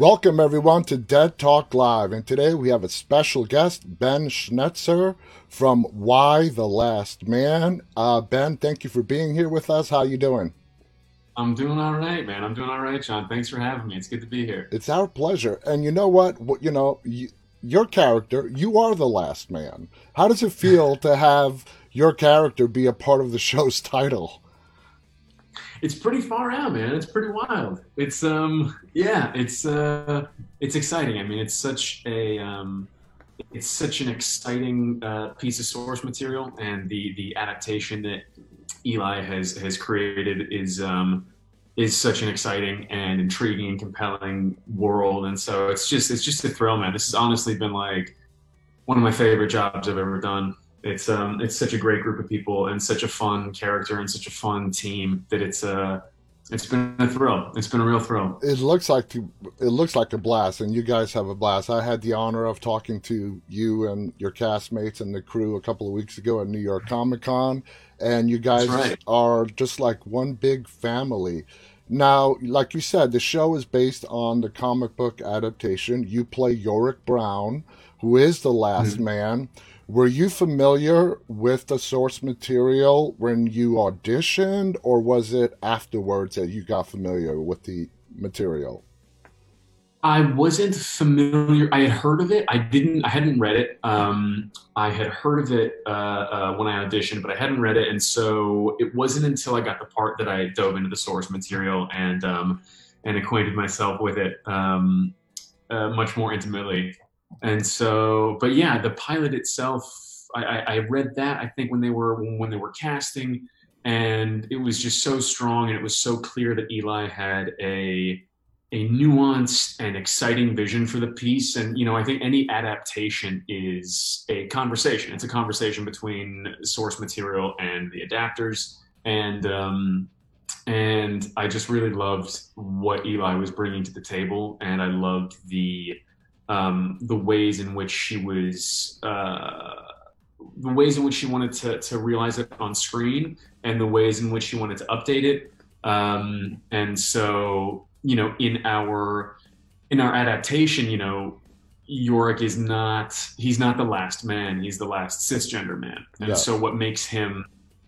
Welcome, everyone, to Dead Talk Live. And today we have a special guest, Ben Schnetzer from Y: The Last Man. Uh, ben, thank you for being here with us. How you doing? I'm doing all right, man. I'm doing all right, John. Thanks for having me. It's good to be here. It's our pleasure. And you know what? You know, you, your character, you are the last man. How does it feel to have your character be a part of the show's title? It's pretty far out, man. It's pretty wild. It's um yeah, it's uh it's exciting. I mean, it's such a um it's such an exciting uh, piece of source material, and the the adaptation that Eli has has created is um is such an exciting and intriguing and compelling world. And so it's just it's just a thrill, man. This has honestly been like one of my favorite jobs I've ever done it's um it's such a great group of people and such a fun character and such a fun team that it's uh it's been a thrill. It's been a real thrill. It looks like it looks like a blast, and you guys have a blast. I had the honor of talking to you and your castmates and the crew a couple of weeks ago at New York Comic Con, and you guys right. are just like one big family. Now, like you said, the show is based on the comic book adaptation. You play Yorick Brown, who is the last mm-hmm. man. Were you familiar with the source material when you auditioned, or was it afterwards that you got familiar with the material? I wasn't familiar. I had heard of it. I didn't. I hadn't read it. Um, I had heard of it uh, uh, when I auditioned, but I hadn't read it, and so it wasn't until I got the part that I dove into the source material and um, and acquainted myself with it um, uh, much more intimately and so but yeah the pilot itself I, I, read that i think when they were when they were casting and it was just so strong and it was so clear that eli had a a nuanced and exciting vision for the piece. And you know i think any adaptation is a conversation. It's a conversation between source material and the adapters. And um and i just really loved what eli was bringing to the table and i loved the um, the ways in which she was uh, the ways in which she wanted to, to realize it on screen and the ways in which she wanted to update it. Um, and so you know in our in our adaptation you know Yorick is not he's not the last man he's the last cisgender man. And yeah. so what makes him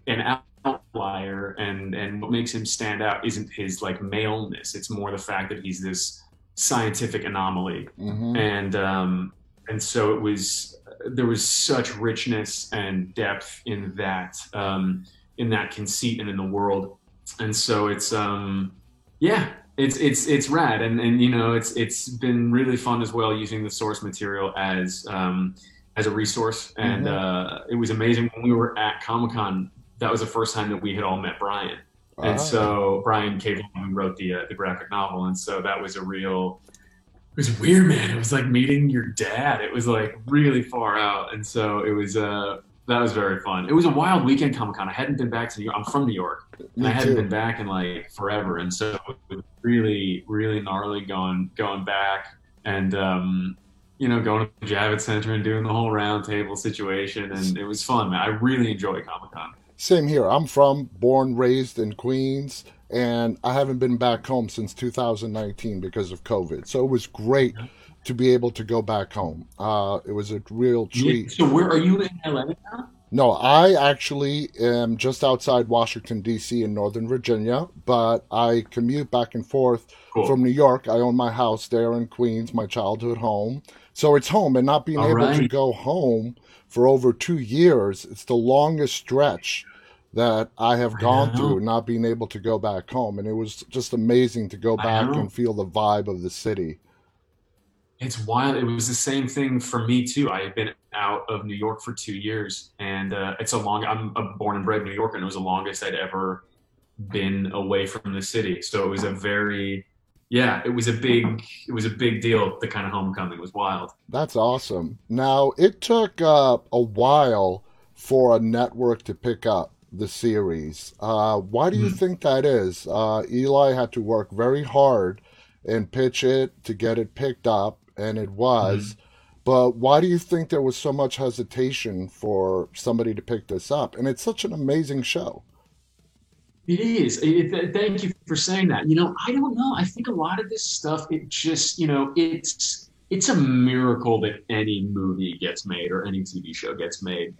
an outlier and and what makes him stand out isn't his like maleness. It's more the fact that he's this scientific anomaly, mm-hmm. and um, and so it was there was such richness and depth in that um, in that conceit and in the world, and so it's um, yeah. It's it's it's rad and, and you know it's it's been really fun as well using the source material as um, as a resource and mm-hmm. uh, it was amazing when we were at Comic Con that was the first time that we had all met Brian and so Brian K. Vaughan wrote the uh, the graphic novel, and so that was a real. It was weird, man. It was like meeting your dad. It was like really far out, and so it was. Uh, that was very fun. It was a wild weekend Comic Con. I hadn't been back to New York. I'm from New York, and Me I hadn't too. been back in like forever, and so it was really, really gnarly going going back and um, you know going to the Javits Center and doing the whole roundtable situation, and it was fun, man. I really enjoy Comic Con. Same here. I'm from, born, raised in Queens, and I haven't been back home since 2019 because of COVID. So it was great to be able to go back home. Uh, it was a real treat. So where are you in LA now? No, I actually am just outside Washington D.C. in Northern Virginia, but I commute back and forth cool. from New York. I own my house there in Queens, my childhood home. So it's home, and not being All able right. to go home for over two years, it's the longest stretch that I have gone I through not being able to go back home. And it was just amazing to go back and feel the vibe of the city. It's wild. It was the same thing for me too. I had been out of New York for two years, and uh, it's a long. I'm a born and bred New Yorker, and it was the longest I'd ever been away from the city. So it was a very, yeah, it was a big, it was a big deal. The kind of homecoming was wild. That's awesome. Now it took uh, a while for a network to pick up the series. Uh, why do you mm. think that is? Uh, Eli had to work very hard and pitch it to get it picked up, and it was. Mm. But why do you think there was so much hesitation for somebody to pick this up? And it's such an amazing show. It is. It, it, thank you for saying that. You know, I don't know. I think a lot of this stuff, it just, you know, it's it's a miracle that any movie gets made or any TV show gets made.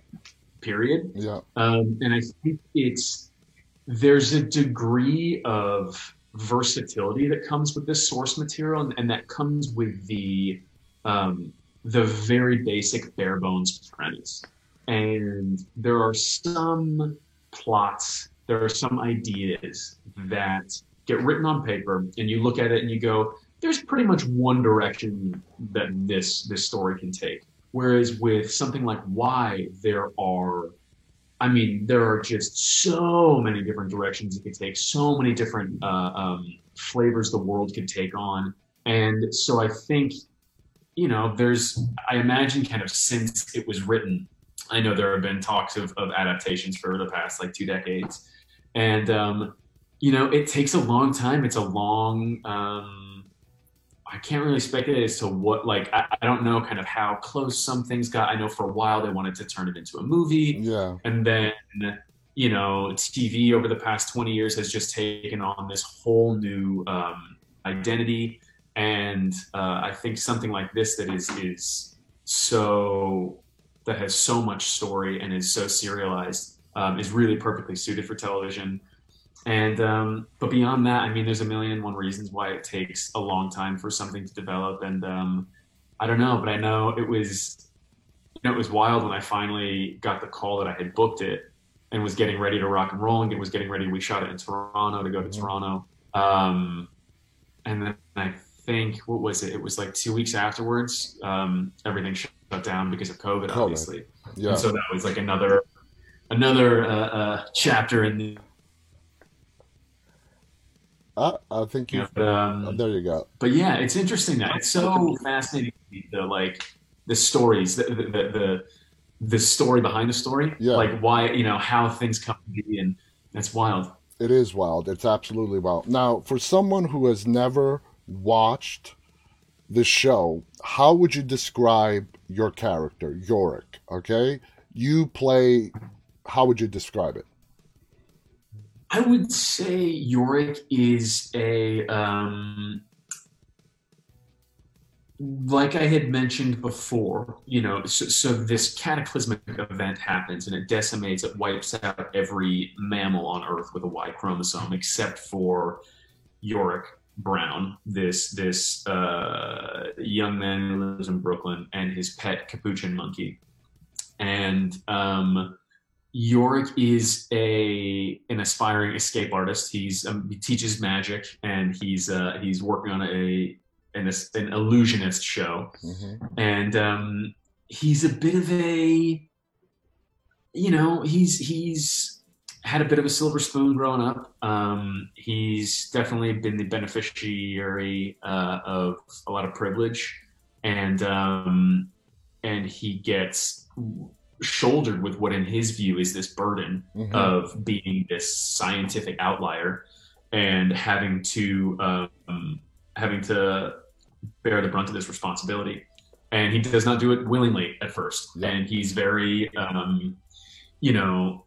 Period. Yeah. Um, and I think it's there's a degree of versatility that comes with this source material, and, and that comes with the um, the very basic bare bones premise. And there are some plots there are some ideas that get written on paper and you look at it and you go there's pretty much one direction that this this story can take whereas with something like Y there are i mean there are just so many different directions it could take so many different uh, um, flavors the world could take on. And so i think you know there's i imagine kind of since it was written i know there have been talks of, of adaptations for the past like two decades. And um, you know it takes a long time. It's a long um, i can't really speculate as to what like I, I, don't know kind of how close some things got. I know for a while they wanted to turn it into a movie. Yeah. And then you know tv over the past 20 years has just taken on this whole new um, identity. And uh, i think something like this that is is so that has so much story and is so serialized um, is really perfectly suited for television. And um, but beyond that, I mean, there's a million one reasons why it takes a long time for something to develop. And um, I don't know, but I know it was you know, it was wild when I finally got the call that I had booked it and was getting ready to rock and roll and it was getting ready. We shot it in Toronto to go to mm-hmm. Toronto. Um, and then I think what was it? It was like two weeks afterwards. Um, everything shut down because of COVID, obviously. Yeah. And so that was like another another uh, uh, chapter in the. Uh, I think you. Um, oh, there you go. But yeah, it's interesting that it's so fascinating. The like the stories, the the, the the story behind the story, yeah. like why you know how things come to be, and that's wild. It is wild. It's absolutely wild. Now, for someone who has never watched the show, how would you describe your character, Yorick? Okay, you play how would you describe it? I would say Yorick is a um, like I had mentioned before, you know, so, so, this cataclysmic event happens and it decimates, it wipes out every mammal on Earth with a Y chromosome, except for Yorick Brown, this this uh, young man who lives in Brooklyn, and his pet capuchin monkey, and um, Yorick is a an aspiring escape artist. He's um, he teaches magic and he's uh, he's working on a an, an illusionist show, mm-hmm. and um, he's a bit of a you know he's he's had a bit of a silver spoon growing up. Um, he's definitely been the beneficiary uh, of a lot of privilege, and um, and he gets shouldered with what in his view is this burden mm-hmm. of being this scientific outlier and having to um, having to bear the brunt of this responsibility and he does not do it willingly at first yeah. and he's very um, you know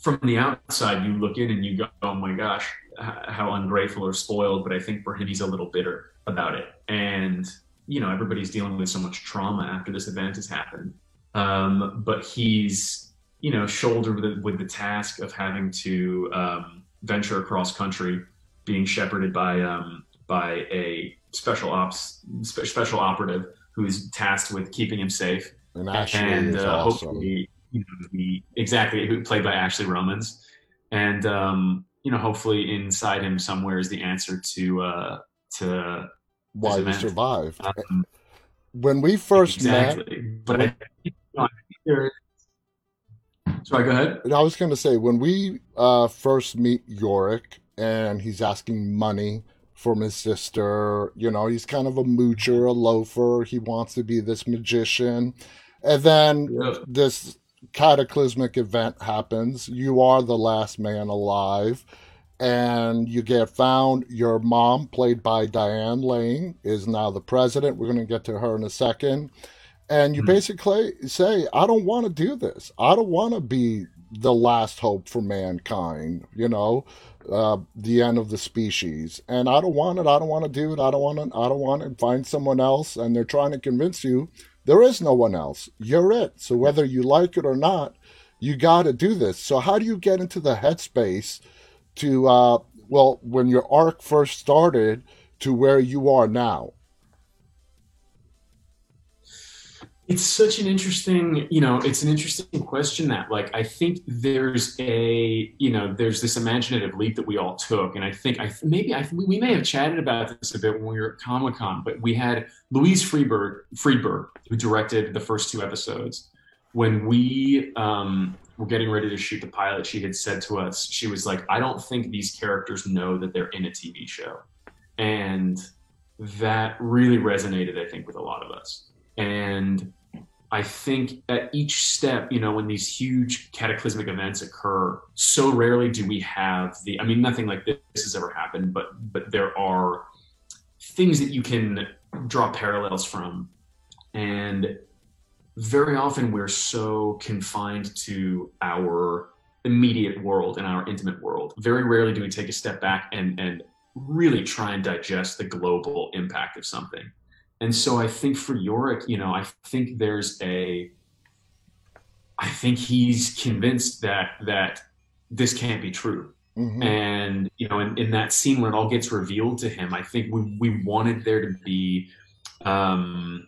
from the outside you look in and you go oh my gosh how ungrateful or spoiled but i think for him he's a little bitter about it and you know everybody's dealing with so much trauma after this event has happened um, but he's you know shouldered with, with the task of having to um, venture across country, being shepherded by um, by a special ops spe- special operative who's tasked with keeping him safe. And Ashley and, uh, awesome. hopefully, you know, the, exactly who played by Ashley Romans, and um, you know, hopefully inside him somewhere is the answer to uh, to why he survived. Um, when we first exactly. met, but I, so I go ahead. I was going to say when we uh, first meet Yorick and he's asking money from his sister, you know, he's kind of a moocher, a loafer. He wants to be this magician, and then yeah. this cataclysmic event happens. You are the last man alive. And you get found. Your mom, played by Diane Lane, is now the president. We're going to get to her in a second and you mm-hmm. basically say, I don't want to do this. I don't want to be the last hope for mankind, you know, uh, the end of the species. And I don't want it. I don't want to do it. I don't want to. I don't want to find someone else. And they're trying to convince you there is no one else. You're it. So whether you like it or not, you got to do this. So how do you get into the headspace to, uh, well, when your arc first started to where you are now? It's such an interesting, you know, it's an interesting question that, like, I think there's a, you know, there's this imaginative leap that we all took, and I think I maybe I we may have chatted about this a bit when we were at Comic Con, but we had Louise Freeberg, Friedberg, who directed the first two episodes. When we um, were getting ready to shoot the pilot, she had said to us, she was like, "I don't think these characters know that they're in a TV show," and that really resonated, I think, with a lot of us and I think at each step, you know, when these huge cataclysmic events occur, so rarely do we have the. I mean, nothing like this has ever happened, but but there are things that you can draw parallels from, and very often we're so confined to our immediate world and our intimate world. Very rarely do we take a step back and and really try and digest the global impact of something. And so I think for Yorick, you know, I think there's a I think he's convinced that that this can't be true. Mm-hmm. And you know, in, in that scene when it all gets revealed to him, I think we we wanted there to be um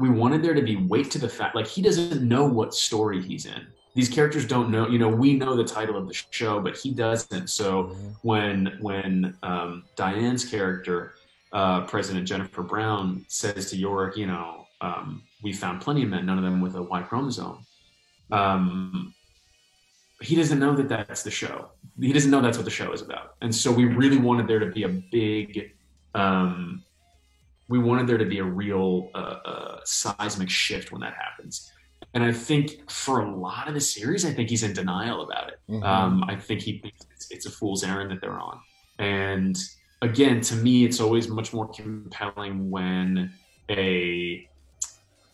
we wanted there to be weight to the fact like he doesn't know what story he's in these characters don't know you know we know the title of the show but he doesn't so mm-hmm. when when um, diane's character uh, President Jennifer Brown says to Yorick, you know, um, we found plenty of men, none of them with a Y chromosome. Um, he doesn't know that that's the show. He doesn't know that's what the show is about. And so we really wanted there to be a big, um, we wanted there to be a real uh, uh, seismic shift when that happens. And I think for a lot of the series, I think he's in denial about it. Mm-hmm. Um, I think he thinks it's, it's a fool's errand that they're on. And again, to me, it's always much more compelling when a,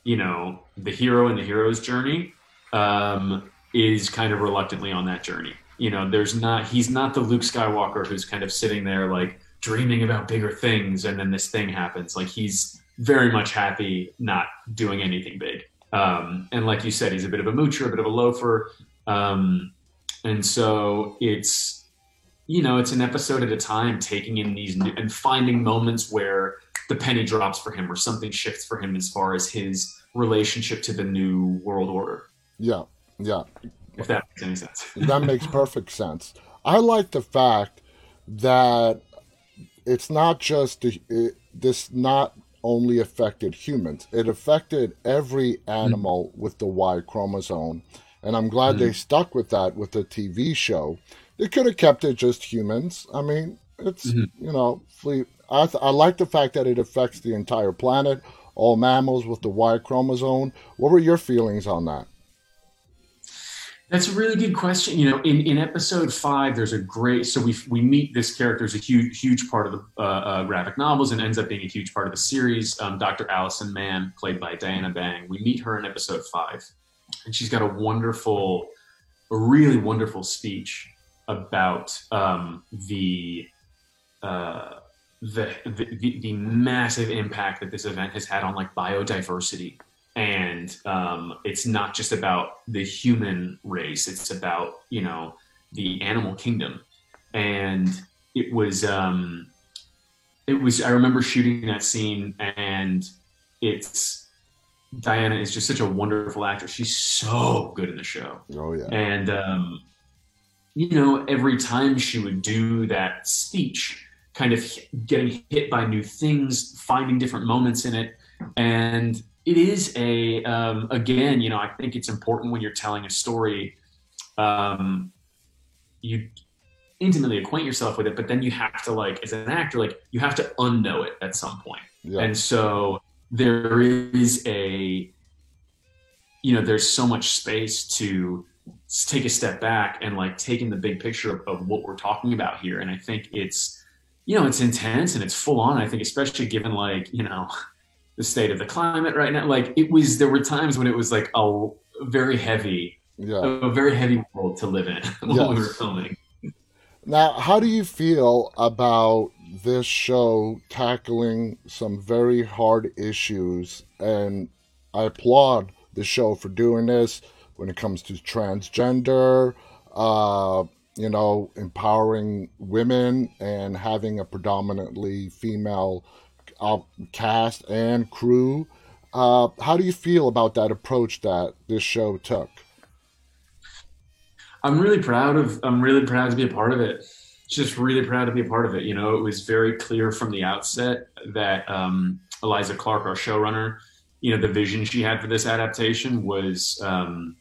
you know, the hero and the hero's journey um, is kind of reluctantly on that journey. You know, there's not, he's not the Luke Skywalker who's kind of sitting there like dreaming about bigger things and then this thing happens. Like he's very much happy not doing anything big. Um, and like you said, he's a bit of a moocher, a bit of a loafer. Um, and so it's, you know, it's an episode at a time, taking in these new, and finding moments where the penny drops for him or something shifts for him as far as his relationship to the new world order. Yeah, yeah. If that makes any sense. that makes perfect sense. I like the fact that it's not just it, this not only affected humans; it affected every animal mm-hmm. with the Y chromosome, and I'm glad mm-hmm. they stuck with that with the TV show they could have kept it just humans. I mean, it's mm-hmm. you know, fleet. I th- I like the fact that it affects the entire planet, all mammals with the Y chromosome. What were your feelings on that? That's a really good question. You know, in, in episode five, there's a great. So we we meet this character is a huge huge part of the uh, uh, graphic novels and ends up being a huge part of the series. Um, Dr. Allison Mann, played by Diana Bang. We meet her in episode five, and she's got a wonderful, a really wonderful speech about um, the, uh, the, the, the massive impact that this event has had on like biodiversity. And um, it's not just about the human race. It's about you know the animal kingdom. And it was um, it was i remember shooting that scene and it's diana is just such a wonderful actress. She's so good in the show. Oh yeah. And um, you know, every time she would do that speech, kind of getting hit by new things, finding different moments in it. And it is a, um, again, you know, I think it's important when you're telling a story, um, you intimately acquaint yourself with it, but then you have to, like, as an actor, like, you have to unknow it at some point. Yeah. And so there is a, you know, there's so much space to, take a step back and like taking the big picture of, of, what we're talking about here. And I think it's, you know, it's intense and it's full on. I think, especially given like, you know, the state of the climate right now, like it was, there were times when it was like a very heavy yeah. a very heavy world to live in while yes. we were filming. Now, how do you feel about this show tackling some very hard issues? And I applaud the show for doing this when it comes to transgender, uh, you know, empowering women and having a predominantly female uh, cast and crew. Uh, how do you feel about that approach that this show took? I'm really proud of. I'm really proud to be a part of it. Just really proud to be a part of it. You know, it was very clear from the outset that um, Eliza Clark, our showrunner, you know, the vision she had for this adaptation was um,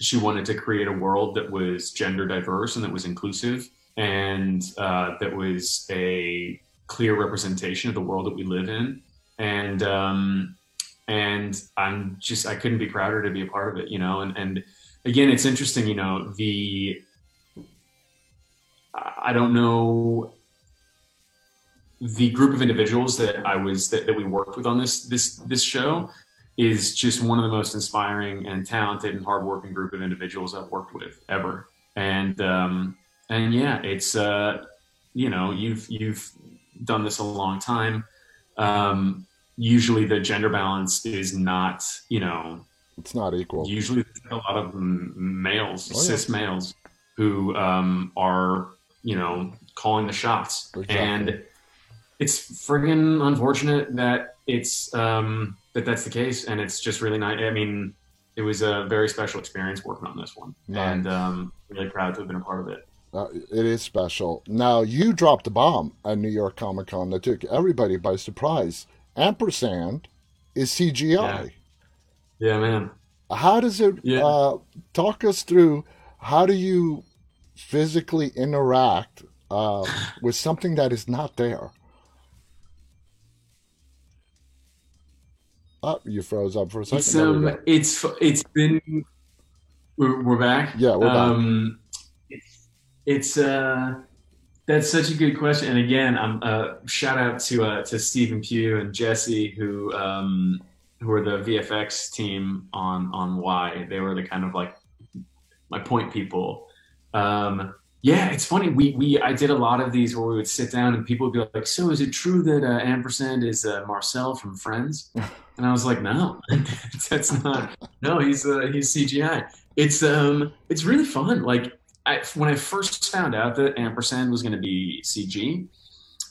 she wanted to create a world that was gender diverse and that was inclusive and uh, that was a clear representation of the world that we live in. And um, and I'm just I couldn't be prouder to be a part of it. You know, and and again, it's interesting, you know, the I don't know the group of individuals that I was that, that we worked with on this this this show is just one of the most inspiring and talented and hardworking group of individuals I've worked with ever. And um, and yeah, it's uh, you know you've you've done this a long time. Um, usually the gender balance is not you know it's not equal. Usually, a lot of males, oh, cis males, who um, are you know calling the shots, exactly. and it's friggin' unfortunate that it's um, that that's the case, and it's just really nice. I mean, it was a very special experience working on this one, nice. and um, really proud to have been a part of it. Uh, it is special. Now you dropped a bomb at New York Comic Con that took everybody by surprise. Ampersand is CGI. Yeah. Yeah, man. How does it yeah. uh, talk us through? How do you physically interact uh, with something that is not there? Oh, you froze up for a second. It's um, it's it's been we're, we're back. Yeah, we're um, back. It's, it's uh, that's such a good question. And again, I'm uh, shout out to uh, to Stephen Pugh and Jesse who um, who were the VFX team on on Y. They were the kind of like my point people. Um, yeah, it's funny. We we I did a lot of these where we would sit down and people would be like, "So is it true that uh, ampersand is uh, Marcel from Friends?" And I was like, "No, that's not. No, he's uh, he's CGI. It's um it's really fun. Like I, when I first found out that ampersand was going to be CG,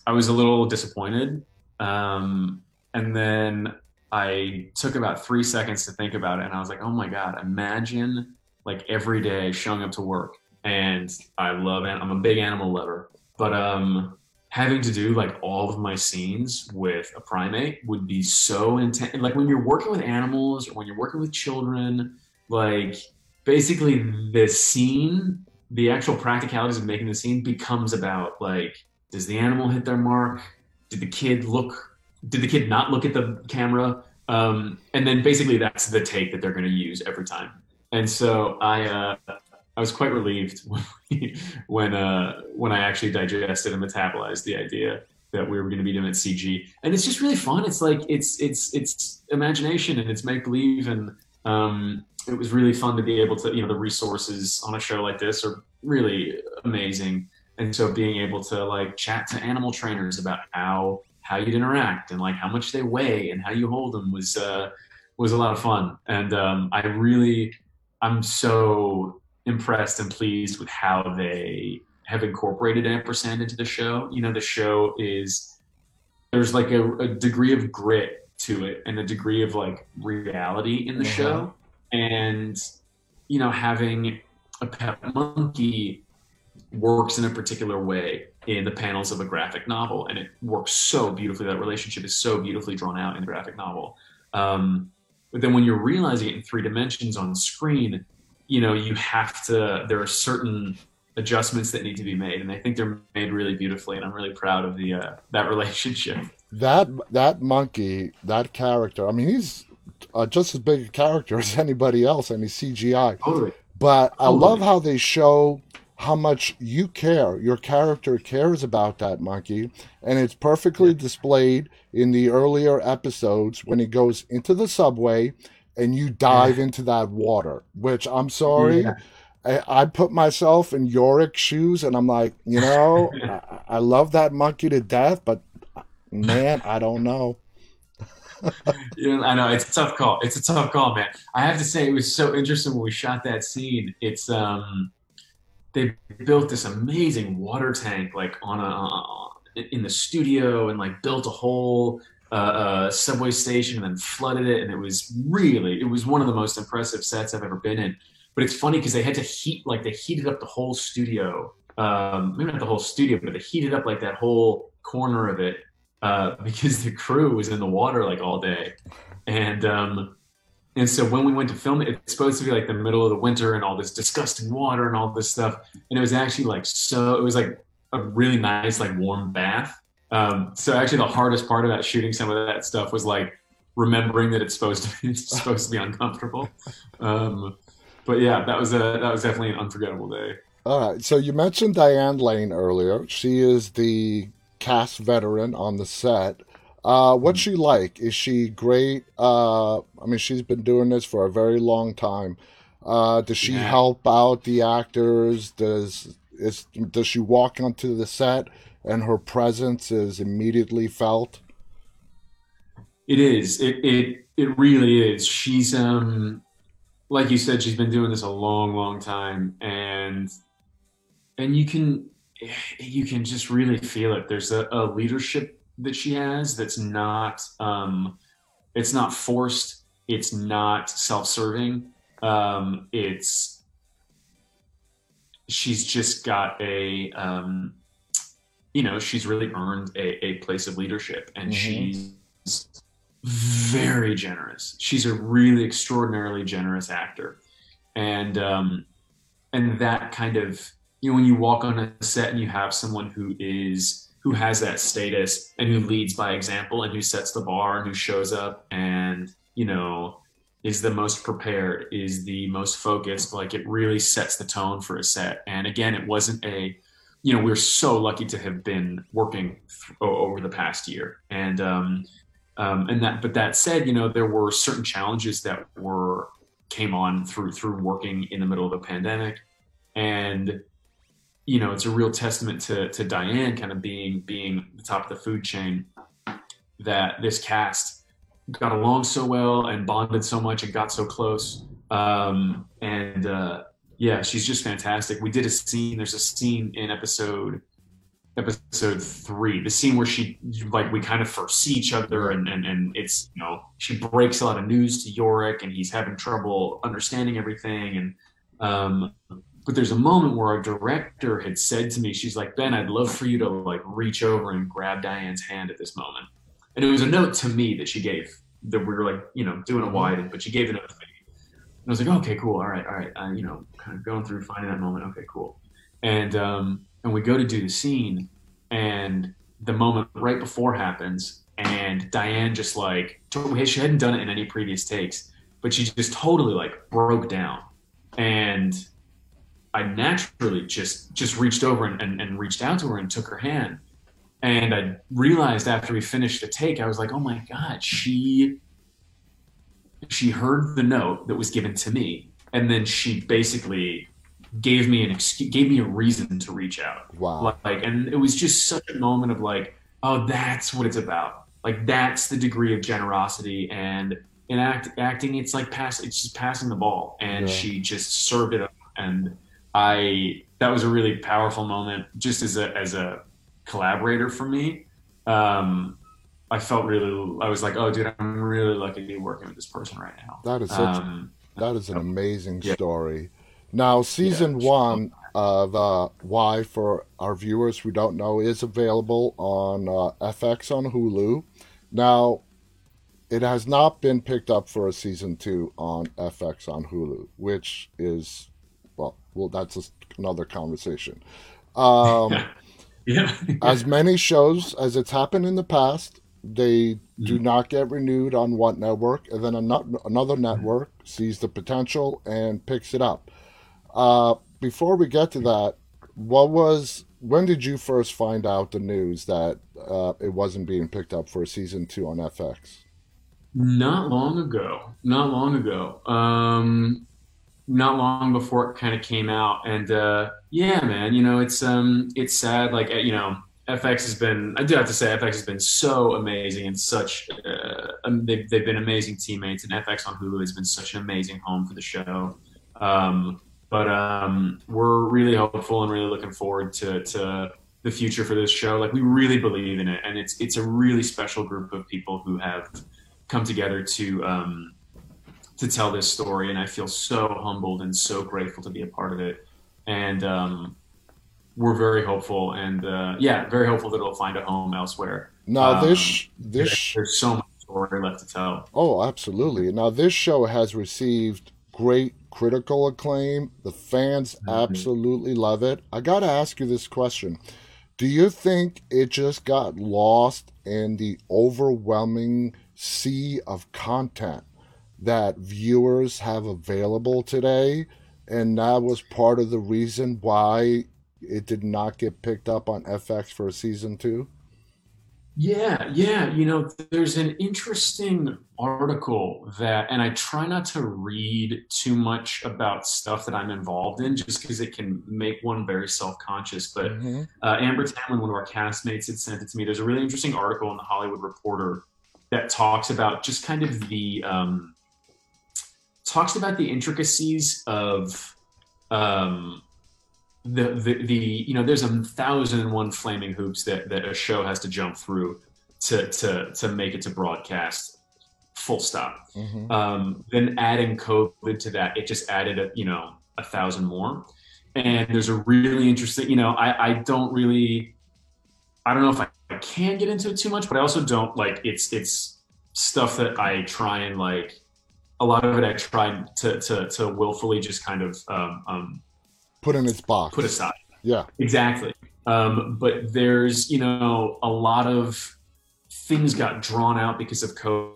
I was a little disappointed. Um, and then I took about three seconds to think about it, and I was like, "Oh my god! Imagine like every day showing up to work, and I love and I'm a big animal lover, but um, having to do like all of my scenes with a primate would be so intense. Like when you're working with animals or when you're working with children, like basically the scene, the actual practicalities of making the scene becomes about like, does the animal hit their mark? Did the kid look did the kid not look at the camera? Um, and then basically that's the take that they're going to use every time. And so I, uh, I was quite relieved when uh, when I actually digested and metabolized the idea that we were going to be doing it CG, and it's just really fun. It's like it's it's it's imagination and it's make believe, and um, it was really fun to be able to you know the resources on a show like this are really amazing, and so being able to like chat to animal trainers about how how you'd interact and like how much they weigh and how you hold them was uh, was a lot of fun. And um, I really, I'm so impressed and pleased with how they have incorporated ampersand into the show. You know, the show is there's like a, a degree of grit to it and a degree of like reality in the mm-hmm. show, and you know, having a pet monkey works in a particular way in the panels of a graphic novel, and it works so beautifully. That relationship is so beautifully drawn out in the graphic novel. Um, but then when you're realizing it in three dimensions on screen, you know you have to. There are certain adjustments that need to be made, and I think they're made really beautifully. And I'm really proud of the uh, that relationship. That that monkey, that character. I mean, he's uh, just as big a character as anybody else, and he's CGI. Totally. But I totally. love how they show how much you care, your character cares about that monkey. And it's perfectly displayed in the earlier episodes when he goes into the subway and you dive into that water, which I'm sorry. Yeah. I, I, put myself in Yorick shoes and I'm like, you know, I, I love that monkey to death, but man, I don't know. yeah, I know it's a tough call. It's a tough call, man. I have to say it was so interesting when we shot that scene. It's um, they built this amazing water tank like on a uh, in the studio and like built a whole uh, uh, subway station and then flooded it, and it was really it was one of the most impressive sets I've ever been in. But it's funny because they had to heat like they heated up the whole studio. Um, maybe not the whole studio, but they heated up like that whole corner of it uh, because the crew was in the water like all day, and um, and so when we went to film it, it's supposed to be like the middle of the winter and all this disgusting water and all this stuff, and it was actually like so it was like a really nice like warm bath. Um, so actually, the hardest part about shooting some of that stuff was like remembering that it's supposed to be it's supposed to be uncomfortable. Um, but yeah, that was a that was definitely an unforgettable day. All right. So you mentioned Diane Lane earlier. She is the cast veteran on the set. Uh, what's she like? Is she great? Uh, I mean, she's been doing this for a very long time. Uh, does she yeah. help out the actors? Does is does she walk onto the set and her presence is immediately felt? It is. It it it really is. She's um like you said, she's been doing this a long, long time, and and you can you can just really feel it. There's a, a leadership that she has that's not um, it's not forced. It's not self-serving. Um, it's she's just got a um, you know she's really earned a, a place of leadership, and mm-hmm. she's very generous. She's a really extraordinarily generous actor, and um, and that kind of you know when you walk on a set and you have someone who is who has that status and who leads by example and who sets the bar and who shows up and you know is the most prepared is the most focused like it really sets the tone for a set. And again it wasn't a you know we're so lucky to have been working th- over the past year. And um, um, and that but that said you know there were certain challenges that were came on through through working in the middle of a pandemic. And you know, it's a real testament to to Diane kind of being being the top of the food chain that this cast got along so well and bonded so much and got so close. Um, and uh, yeah, she's just fantastic. We did a scene. There's a scene in episode episode three, the scene where she like we kind of first see each other and and and it's you know she breaks a lot of news to Yorick and he's having trouble understanding everything and um, but there's a moment where our director had said to me, she's like, Ben, I'd love for you to like reach over and grab Diane's hand at this moment. And it was a note to me that she gave that we were like, you know, doing a wide, but she gave a note to me. And I was like, okay, cool. All right. All right. Uh, you know, kind of going through finding that moment. Okay, cool. And, um, and we go to do the scene and the moment right before happens and Diane just like, she hadn't done it in any previous takes, but she just totally like broke down. And I naturally just just reached over and, and, and, reached out to her and took her hand. And I realized after we finished the take, I was like, oh my God, she she heard the note that was given to me. And then she basically gave me an excuse, gave me a reason to reach out. Wow. Like, and it was just such a moment of like, oh, that's what it's about. Like, that's the degree of generosity. And in act, acting, it's like pass, it's just passing the ball. And yeah. she just served it up. And I that was a really powerful moment just as a as a collaborator for me. Um, I felt really I was like, oh dude, I'm really lucky to be working with this person right now. That is such um, that is an amazing yeah. story. Now season yeah. one of uh, Y for our viewers who don't know is available on uh, FX on Hulu. Now it has not been picked up for a season two on FX on Hulu, which is well, well, that's another conversation. Um, yeah. as many shows as it's happened in the past, they mm-hmm. do not get renewed on one network, and then another mm-hmm. network sees the potential and picks it up. Uh, before we get to that, what was when did you first find out the news that uh, it wasn't being picked up for season two on FX? Not long ago. Not long ago. Um, not long before it kind of came out, and uh, yeah, man, you know, it's um, it's sad. Like you know, FX has been. I do have to say, FX has been so amazing and such. Uh, um, they've they've been amazing teammates, and FX on Hulu has been such an amazing home for the show. Um, but um, we're really hopeful and really looking forward to to the future for this show. Like we really believe in it, and it's it's a really special group of people who have come together to um, to tell this story. And I feel so humbled and so grateful to be a part of it. And um, we're very hopeful, and uh, yeah, very hopeful that it'll find a home elsewhere. Now this um, this there's so much story left to tell. Oh, absolutely. Now this show has received great critical acclaim. The fans mm-hmm. absolutely love it. I got to ask you this question. Do you think it just got lost in the overwhelming sea of content that viewers have available today? And that was part of the reason why it did not get picked up on FX for season two? Yeah, yeah. You know, there's an interesting article that, and I try not to read too much about stuff that I'm involved in just because it can make one very self conscious. But mm-hmm. uh, Amber Tamblyn, one of our castmates, had sent it to me. There's a really interesting article in the Hollywood Reporter that talks about just kind of the, um, talks about the intricacies of, um, the, the the you know there's a thousand and one flaming hoops that that a show has to jump through to to to make it to broadcast. Full stop. Mm-hmm. um, then adding covid to that it just added a you know a thousand more. And there's a really interesting you know i i don't really i don't know if i can get into it too much but i also don't like it's it's stuff that i try and like a lot of it i tried to to to willfully just kind of um, um put in its box, put aside. Yeah, exactly. Um, but there's you know a lot of things got drawn out because of COVID.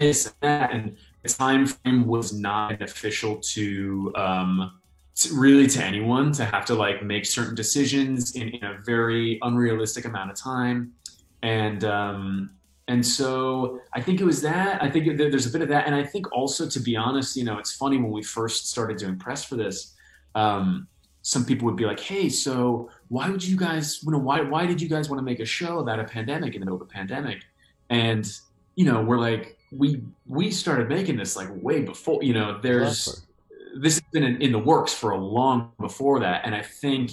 This and and the time frame was not beneficial to, um, to really to anyone to have to like make certain decisions in, in a very unrealistic amount of time, and um, and so I think it was that. I think there's a bit of that, and I think also, to be honest, you know, it's funny when we first started doing press for this. Um, some people would be like, "Hey, so why would you guys? You know, why why did you guys want to make a show about a pandemic in the middle of a pandemic?" And you know, we're like, we we started making this like way before. You know, there's this has been in, in the works for a long before that, and I think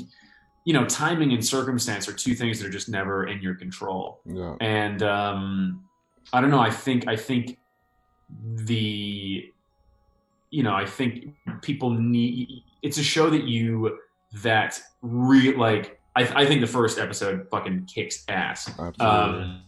you know, timing and circumstance are two things that are just never in your control. Yeah. And um, I don't know. I think I think the you know I think people need. It's a show that you that re like. I, I think the first episode fucking kicks ass. Um,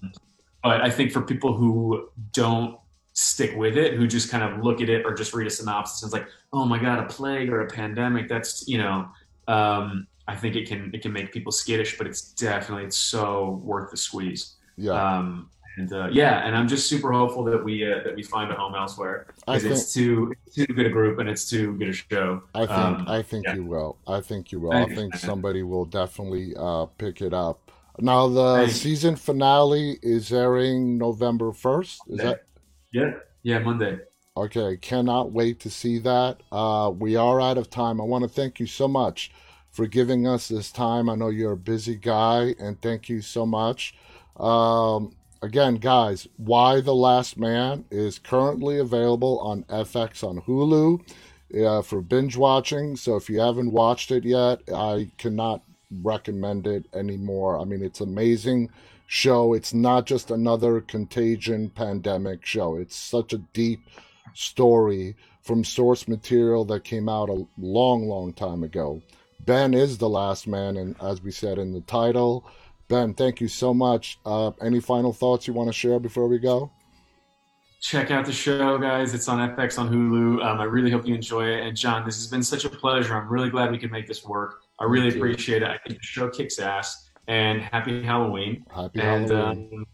but I think for people who don't stick with it, who just kind of look at it or just read a synopsis and it's like, oh my god, a plague or a pandemic. That's you know. Um, I think it can it can make people skittish, but it's definitely it's so worth the squeeze. Yeah. Um, and uh, yeah, and I'm just super hopeful that we uh, that we find a home elsewhere because it's too too good a group and it's too good a show. I think um, I think yeah. you will. I think you will. Thank I think you. somebody will definitely uh, pick it up. Now the season finale is airing November first. Is that? Yeah. Yeah, Monday. Okay, cannot wait to see that. Uh, we are out of time. I want to thank you so much for giving us this time. I know you're a busy guy, and thank you so much. Um, again, guys, Y: The Last Man is currently available on FX on Hulu uh, for binge watching. So if you haven't watched it yet, I cannot recommend it anymore. I mean, it's amazing show. It's not just another contagion pandemic show. It's such a deep story from source material that came out a long, long time ago. Ben is the last man, and as we said in the title, Ben, thank you so much. Uh, any final thoughts you want to share before we go? Check out the show, guys. It's on FX on Hulu. Um, I really hope you enjoy it. And John, this has been such a pleasure. I'm really glad we could make this work. I really appreciate it. I think the show kicks ass. And happy Halloween. Happy and, Halloween. Um,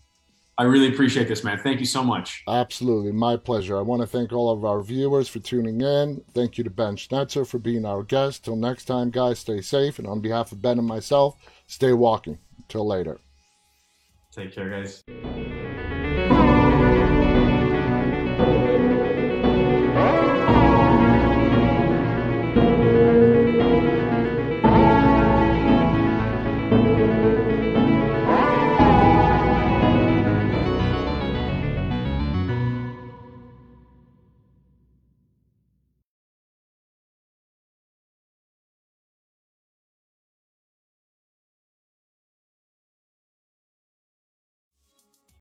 I really appreciate this, man. Thank you so much. Absolutely. My pleasure. I want to thank all of our viewers for tuning in. Thank you to Ben Schnetzer for being our guest. Till next time, guys, stay safe. And on behalf of Ben and myself, stay walking. Till later. Take care, guys.